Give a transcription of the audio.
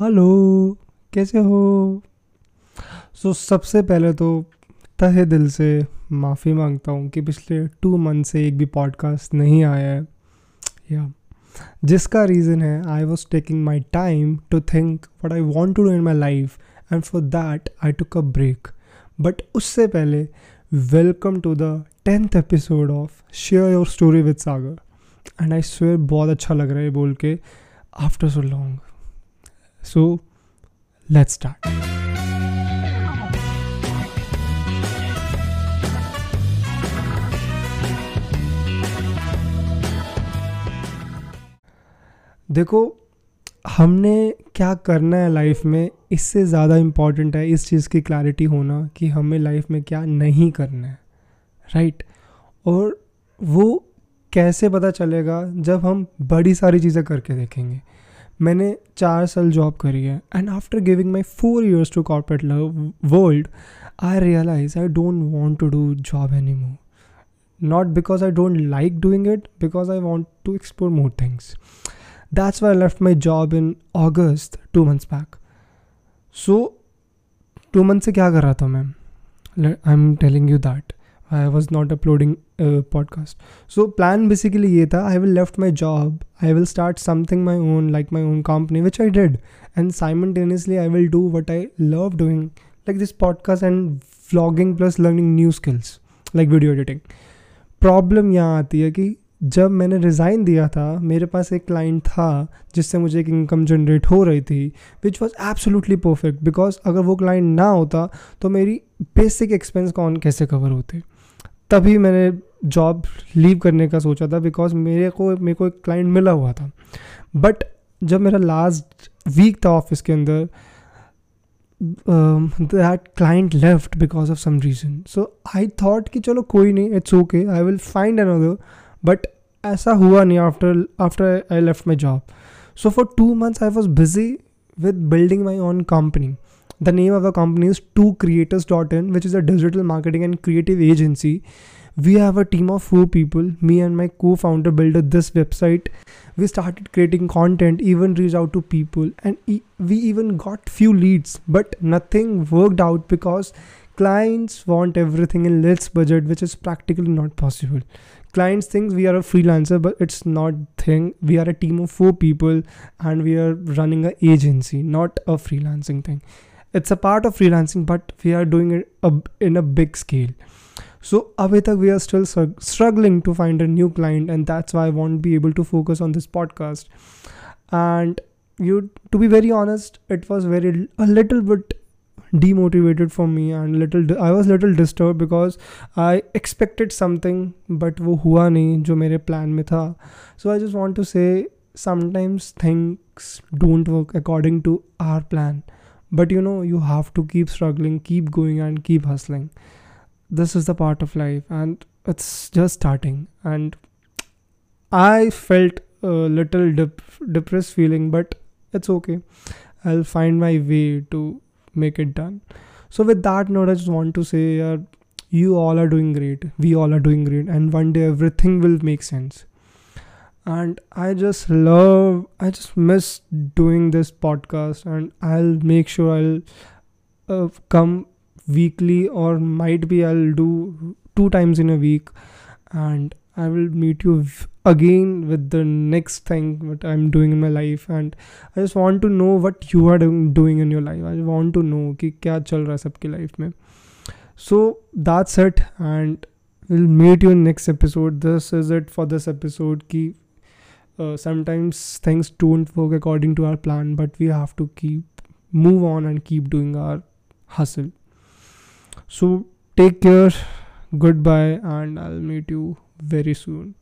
Hello कैसे हो? सो so, सबसे पहले तो तहे दिल से माफ़ी माँगता हूँ कि पिछले टू मंथ से एक भी पॉडकास्ट नहीं आया है। या जिसका रीज़न है I was taking my time to think what I want to do in my life and for that I took a break but उससे पहले welcome to the tenth episode of share your story with Sagar and I swear बहुत अच्छा लग रहा है बोल के after so long so let's start देखो, हमने क्या करना है लाइफ में, इससे ज़्यादा इंपॉर्टेंट है इस चीज़ की क्लैरिटी होना कि हमें लाइफ में क्या नहीं करना है राइट और वो कैसे पता चलेगा जब हम बड़ी सारी चीज़ें करके देखेंगे। मैंने चार साल जॉब करी है and after giving my four years to corporate love world I realise I don't want to do job anymore not because I don't like doing it because I want to explore more things that's why left my job in August two months back so two month से क्या कर रहा था मैं I am telling you that I was not uploading podcast so plan basically ये था I will left my job I will start something my own like my own company which I did and simultaneously I will do what I love doing like this podcast and vlogging plus learning new skills like video editing problem यहाँ आती है कि जब मैंने resign दिया था, मेरे पास एक क्लाइंट था, जिससे मुझे एक इनकम जनरेट हो रही थी which was absolutely perfect because अगर वो क्लाइंट ना होता तो मेरी बेसिक एक्सपेंस कौन कैसे कवर होते? तभी मैंने जॉब लीव करने का सोचा था बिकॉज़ मेरे को मेरे को एक क्लाइंट मिला हुआ था। बट जब मेरा लास्ट वीक था ऑफ़िस के अंदर that client left because of some reason so I thought कि चलो कोई नहीं it's okay I will find another but ऐसा हुआ नहीं after after I left my job so for two months I was busy with building my own company The name of the company is 2creators.in, which is a digital marketing and creative agency. We have a team of four people. Me and my co founder built this website. We started creating content, even reached out to people, and e- we even got few leads, but nothing worked out because clients want everything in less budget, which is practically not possible. Clients think we are a freelancer, but it's not thing. We are a team of four people and we are running an agency, not a freelancing thing it's a part of freelancing but we are doing it in a big scale. So abhi tak we are still struggling to find a new client and that's why i won't be able to focus on this podcast. And you to be very honest it was very a little bit demotivated for me and little i was little disturbed because i expected something but wo hua nahi jo mere plan mein tha. So i just want to say sometimes things don't work according to our plan but you know you have to keep struggling keep going and keep hustling. This is the part of life and it's just starting. And i felt a little dep- depressed feeling but it's okay. I'll find my way to make it done. So with that note i just want to say uh, you all are doing great. We all are doing great. And one day everything will make sense and i just love i just miss doing this podcast and i'll make sure i'll uh, come weekly or might be i'll do two times in a week and i will meet you again with the next thing what i'm doing in my life and i just want to know what you are doing in your life i want to know कि क्या चल रहा है सबकी life में so that's it and we'll meet you in next episode this is it for this episode ki uh, sometimes things don't work according to our plan but we have to keep move on and keep doing our hustle. So take care goodbye and i'll meet you very soon